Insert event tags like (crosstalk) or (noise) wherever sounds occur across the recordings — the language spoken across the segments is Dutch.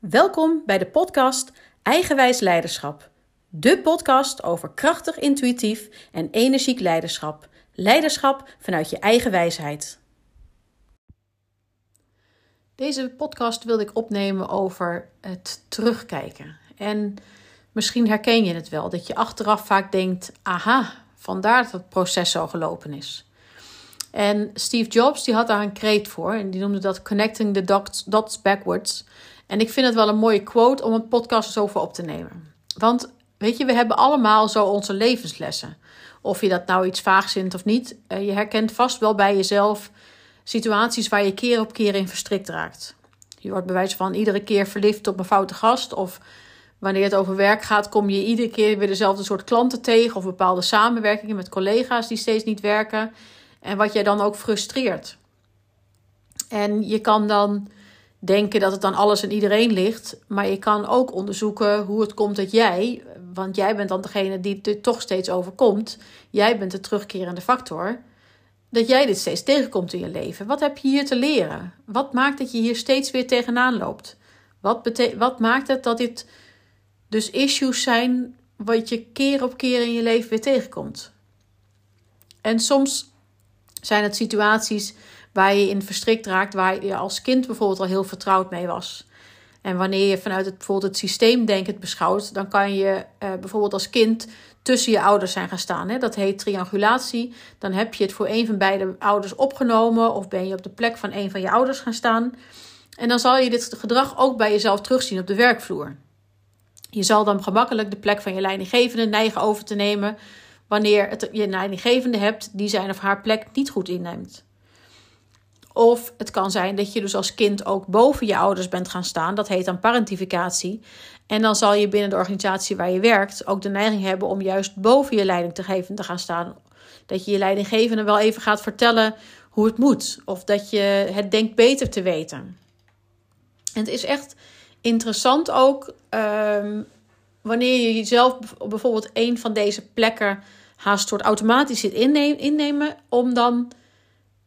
Welkom bij de podcast Eigenwijs Leiderschap. De podcast over krachtig, intuïtief en energiek leiderschap. Leiderschap vanuit je eigen wijsheid. Deze podcast wilde ik opnemen over het terugkijken. En misschien herken je het wel, dat je achteraf vaak denkt: aha, vandaar dat het proces zo gelopen is. En Steve Jobs die had daar een kreet voor en die noemde dat Connecting the Dots, dots Backwards. En ik vind het wel een mooie quote om een podcast zo voor op te nemen. Want weet je, we hebben allemaal zo onze levenslessen. Of je dat nou iets vaag vindt of niet, eh, je herkent vast wel bij jezelf situaties waar je keer op keer in verstrikt raakt. Je wordt bij wijze van iedere keer verliefd op een foute gast. Of wanneer het over werk gaat, kom je iedere keer weer dezelfde soort klanten tegen. Of bepaalde samenwerkingen met collega's die steeds niet werken. En wat jij dan ook frustreert. En je kan dan denken dat het dan alles en iedereen ligt. Maar je kan ook onderzoeken hoe het komt dat jij, want jij bent dan degene die het toch steeds overkomt. Jij bent de terugkerende factor. Dat jij dit steeds tegenkomt in je leven. Wat heb je hier te leren? Wat maakt dat je hier steeds weer tegenaan loopt? Wat, wat maakt het dat dit dus issues zijn wat je keer op keer in je leven weer tegenkomt? En soms zijn het situaties waar je in verstrikt raakt, waar je als kind bijvoorbeeld al heel vertrouwd mee was. En wanneer je vanuit het, bijvoorbeeld het systeemdenken beschouwt, dan kan je eh, bijvoorbeeld als kind tussen je ouders zijn gaan staan. Hè? Dat heet triangulatie. Dan heb je het voor een van beide ouders opgenomen of ben je op de plek van een van je ouders gaan staan. En dan zal je dit gedrag ook bij jezelf terugzien op de werkvloer. Je zal dan gemakkelijk de plek van je leidinggevende neigen over te nemen wanneer het, je leidinggevende hebt die zijn of haar plek niet goed inneemt. Of het kan zijn dat je dus als kind ook boven je ouders bent gaan staan. Dat heet dan parentificatie. En dan zal je binnen de organisatie waar je werkt ook de neiging hebben om juist boven je leidinggevende te gaan staan. Dat je je leidinggevende wel even gaat vertellen hoe het moet. Of dat je het denkt beter te weten. En het is echt interessant ook um, wanneer je jezelf bijvoorbeeld een van deze plekken haast soort automatisch zit innemen, om dan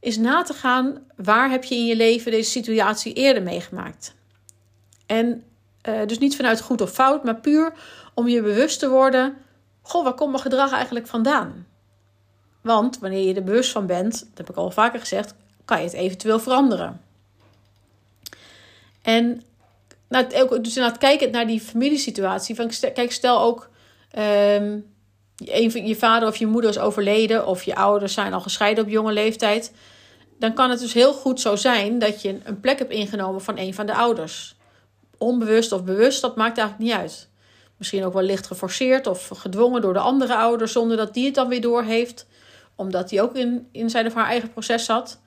eens na te gaan waar heb je in je leven deze situatie eerder meegemaakt. En uh, dus niet vanuit goed of fout, maar puur om je bewust te worden: goh, waar komt mijn gedrag eigenlijk vandaan? Want wanneer je er bewust van bent, dat heb ik al vaker gezegd, kan je het eventueel veranderen. En nou, dus inderdaad, kijkend naar die familiesituatie. Van, kijk, stel ook um, je vader of je moeder is overleden, of je ouders zijn al gescheiden op jonge leeftijd. Dan kan het dus heel goed zo zijn dat je een plek hebt ingenomen van een van de ouders. Onbewust of bewust, dat maakt eigenlijk niet uit. Misschien ook wel licht geforceerd of gedwongen door de andere ouder, zonder dat die het dan weer doorheeft, omdat die ook in, in zijn of haar eigen proces zat.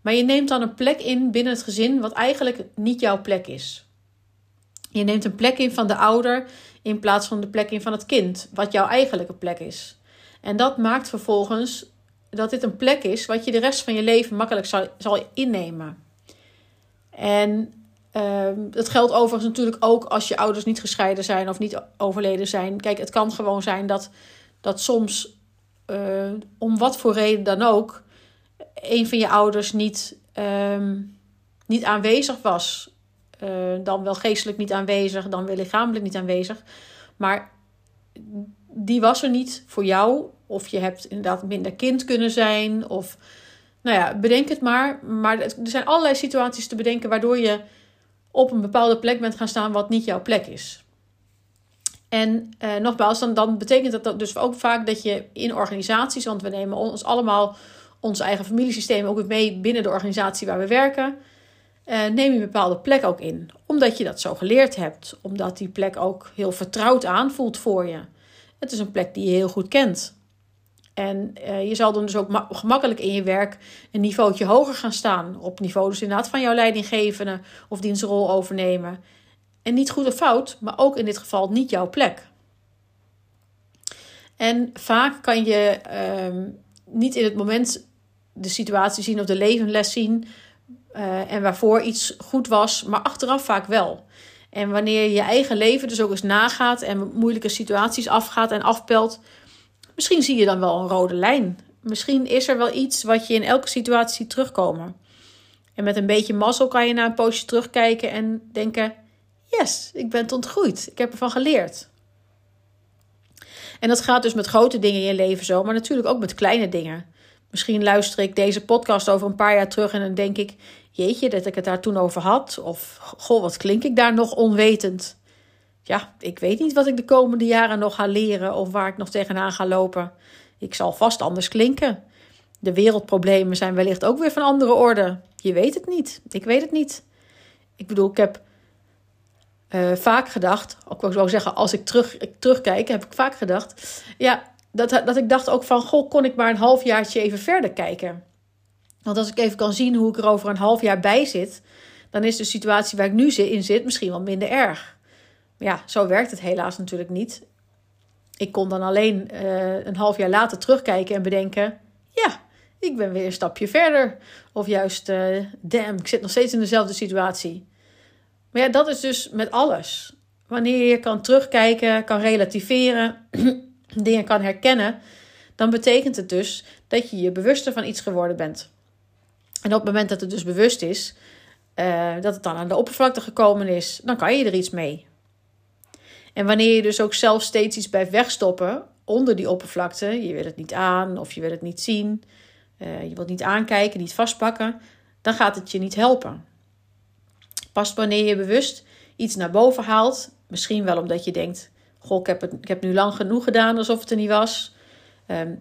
Maar je neemt dan een plek in binnen het gezin wat eigenlijk niet jouw plek is. Je neemt een plek in van de ouder in plaats van de plek in van het kind, wat jouw eigenlijke plek is. En dat maakt vervolgens dat dit een plek is wat je de rest van je leven makkelijk zal, zal innemen. En uh, dat geldt overigens natuurlijk ook als je ouders niet gescheiden zijn of niet overleden zijn. Kijk, het kan gewoon zijn dat, dat soms, uh, om wat voor reden dan ook, een van je ouders niet, ehm, niet aanwezig was. Uh, dan wel geestelijk niet aanwezig, dan wel lichamelijk niet aanwezig. Maar die was er niet voor jou. Of je hebt inderdaad minder kind kunnen zijn. Of nou ja, bedenk het maar. Maar er zijn allerlei situaties te bedenken waardoor je op een bepaalde plek bent gaan staan wat niet jouw plek is. En eh, nogmaals, dan, dan betekent dat dus ook vaak dat je in organisaties, want we nemen ons allemaal ons eigen familiesysteem ook mee binnen de organisatie waar we werken. Uh, neem je een bepaalde plek ook in. Omdat je dat zo geleerd hebt. Omdat die plek ook heel vertrouwd aanvoelt voor je. Het is een plek die je heel goed kent. En uh, je zal dan dus ook gemakkelijk in je werk een niveautje hoger gaan staan. Op niveau dus inderdaad van jouw leidinggevende of dienstrol overnemen. En niet goed of fout, maar ook in dit geval niet jouw plek. En vaak kan je uh, niet in het moment de situatie zien of de levenles zien. Uh, en waarvoor iets goed was, maar achteraf vaak wel. En wanneer je je eigen leven dus ook eens nagaat en moeilijke situaties afgaat en afpelt, misschien zie je dan wel een rode lijn. Misschien is er wel iets wat je in elke situatie ziet terugkomen. En met een beetje mazzel kan je naar een poosje terugkijken en denken: Yes, ik ben ontgroeid. Ik heb ervan geleerd. En dat gaat dus met grote dingen in je leven zo, maar natuurlijk ook met kleine dingen. Misschien luister ik deze podcast over een paar jaar terug en dan denk ik: jeetje, dat ik het daar toen over had. Of goh, wat klink ik daar nog onwetend. Ja, ik weet niet wat ik de komende jaren nog ga leren of waar ik nog tegenaan ga lopen. Ik zal vast anders klinken. De wereldproblemen zijn wellicht ook weer van andere orde. Je weet het niet. Ik weet het niet. Ik bedoel, ik heb uh, vaak gedacht, ook wel zeggen, als ik, terug, ik terugkijk, heb ik vaak gedacht, ja, dat, dat ik dacht ook van, goh, kon ik maar een halfjaartje even verder kijken. Want als ik even kan zien hoe ik er over een half jaar bij zit, dan is de situatie waar ik nu in zit misschien wel minder erg. Maar ja, zo werkt het helaas natuurlijk niet. Ik kon dan alleen uh, een half jaar later terugkijken en bedenken: ja, ik ben weer een stapje verder. Of juist, uh, damn, ik zit nog steeds in dezelfde situatie. Maar ja, dat is dus met alles. Wanneer je kan terugkijken, kan relativeren, (clears throat) dingen kan herkennen, dan betekent het dus dat je je bewuster van iets geworden bent. En op het moment dat het dus bewust is, uh, dat het dan aan de oppervlakte gekomen is, dan kan je er iets mee. En wanneer je dus ook zelf steeds iets blijft wegstoppen onder die oppervlakte, je wil het niet aan of je wil het niet zien, uh, je wilt niet aankijken, niet vastpakken, dan gaat het je niet helpen. Pas wanneer je bewust iets naar boven haalt, misschien wel omdat je denkt: Goh, ik heb het ik heb nu lang genoeg gedaan alsof het er niet was. Um,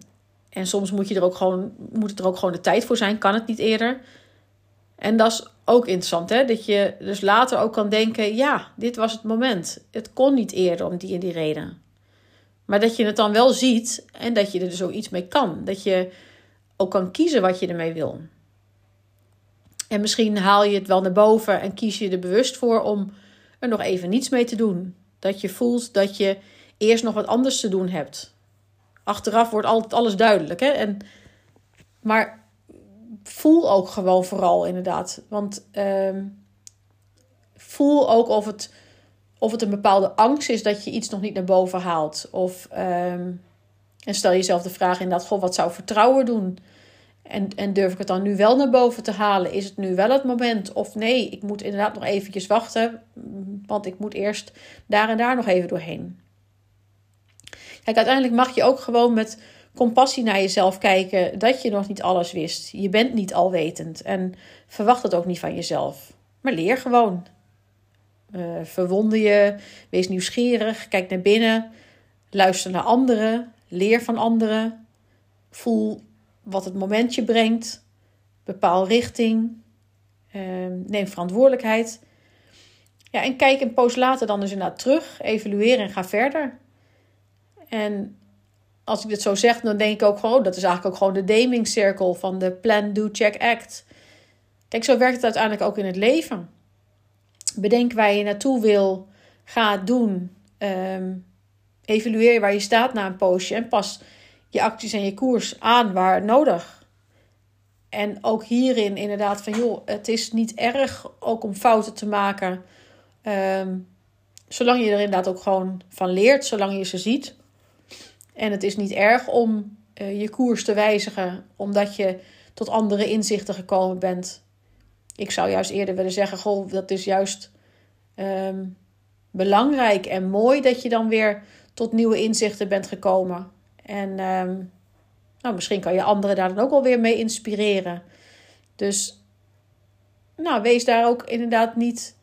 en soms moet, je er ook gewoon, moet het er ook gewoon de tijd voor zijn, kan het niet eerder. En dat is ook interessant, hè? dat je dus later ook kan denken: ja, dit was het moment. Het kon niet eerder om die en die reden. Maar dat je het dan wel ziet en dat je er dus ook iets mee kan. Dat je ook kan kiezen wat je ermee wil. En misschien haal je het wel naar boven en kies je er bewust voor om er nog even niets mee te doen. Dat je voelt dat je eerst nog wat anders te doen hebt. Achteraf wordt altijd alles duidelijk. Hè? En, maar voel ook gewoon vooral inderdaad. Want uh, voel ook of het, of het een bepaalde angst is dat je iets nog niet naar boven haalt. Of, uh, en stel jezelf de vraag inderdaad, goh, wat zou vertrouwen doen? En, en durf ik het dan nu wel naar boven te halen? Is het nu wel het moment? Of nee, ik moet inderdaad nog eventjes wachten. Want ik moet eerst daar en daar nog even doorheen. Kijk, uiteindelijk mag je ook gewoon met compassie naar jezelf kijken dat je nog niet alles wist. Je bent niet alwetend en verwacht het ook niet van jezelf. Maar leer gewoon. Uh, verwonder je, wees nieuwsgierig, kijk naar binnen, luister naar anderen, leer van anderen, voel wat het momentje brengt, bepaal richting, uh, neem verantwoordelijkheid. Ja, en kijk een poos later dan dus inderdaad terug, evalueer en ga verder. En als ik dit zo zeg, dan denk ik ook gewoon, dat is eigenlijk ook gewoon de Deming cirkel van de plan, do, check, act. Kijk, zo werkt het uiteindelijk ook in het leven. Bedenk waar je naartoe wil, ga doen. Um, evalueer waar je staat na een poosje en pas je acties en je koers aan waar nodig. En ook hierin inderdaad van joh, het is niet erg ook om fouten te maken. Um, zolang je er inderdaad ook gewoon van leert, zolang je ze ziet. En het is niet erg om uh, je koers te wijzigen, omdat je tot andere inzichten gekomen bent. Ik zou juist eerder willen zeggen: Goh, dat is juist um, belangrijk en mooi dat je dan weer tot nieuwe inzichten bent gekomen. En um, nou, misschien kan je anderen daar dan ook alweer mee inspireren. Dus nou, wees daar ook inderdaad niet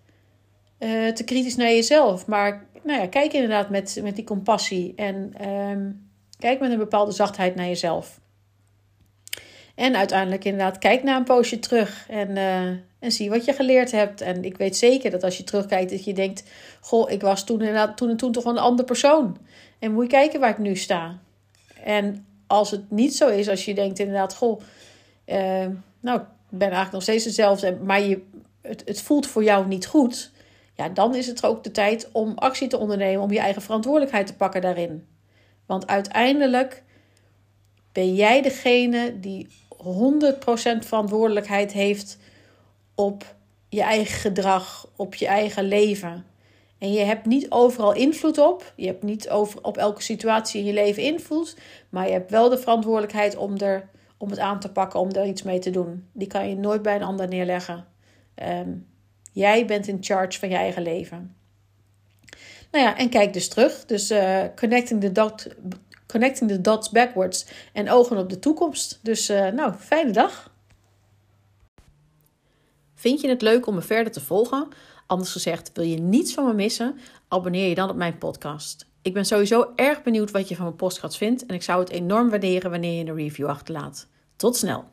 uh, te kritisch naar jezelf. Maar nou ja, kijk inderdaad met, met die compassie. En um, kijk met een bepaalde zachtheid naar jezelf. En uiteindelijk inderdaad, kijk naar een poosje terug en, uh, en zie wat je geleerd hebt. En ik weet zeker dat als je terugkijkt, dat je denkt: Goh, ik was toen inderdaad toen en toen toch een andere persoon. En moet je kijken waar ik nu sta. En als het niet zo is, als je denkt inderdaad: Goh, uh, nou, ik ben eigenlijk nog steeds dezelfde, maar je, het, het voelt voor jou niet goed. Dan is het ook de tijd om actie te ondernemen, om je eigen verantwoordelijkheid te pakken daarin. Want uiteindelijk ben jij degene die 100% verantwoordelijkheid heeft op je eigen gedrag, op je eigen leven. En je hebt niet overal invloed op. Je hebt niet over, op elke situatie in je leven invloed. Maar je hebt wel de verantwoordelijkheid om, er, om het aan te pakken, om er iets mee te doen. Die kan je nooit bij een ander neerleggen. Um, jij bent in charge van je eigen leven. Nou ja, en kijk dus terug. Dus uh, connecting, the connecting the dots backwards en ogen op de toekomst. Dus uh, nou, fijne dag. Vind je het leuk om me verder te volgen? Anders gezegd, wil je niets van me missen? Abonneer je dan op mijn podcast. Ik ben sowieso erg benieuwd wat je van mijn podcast vindt en ik zou het enorm waarderen wanneer je een review achterlaat. Tot snel!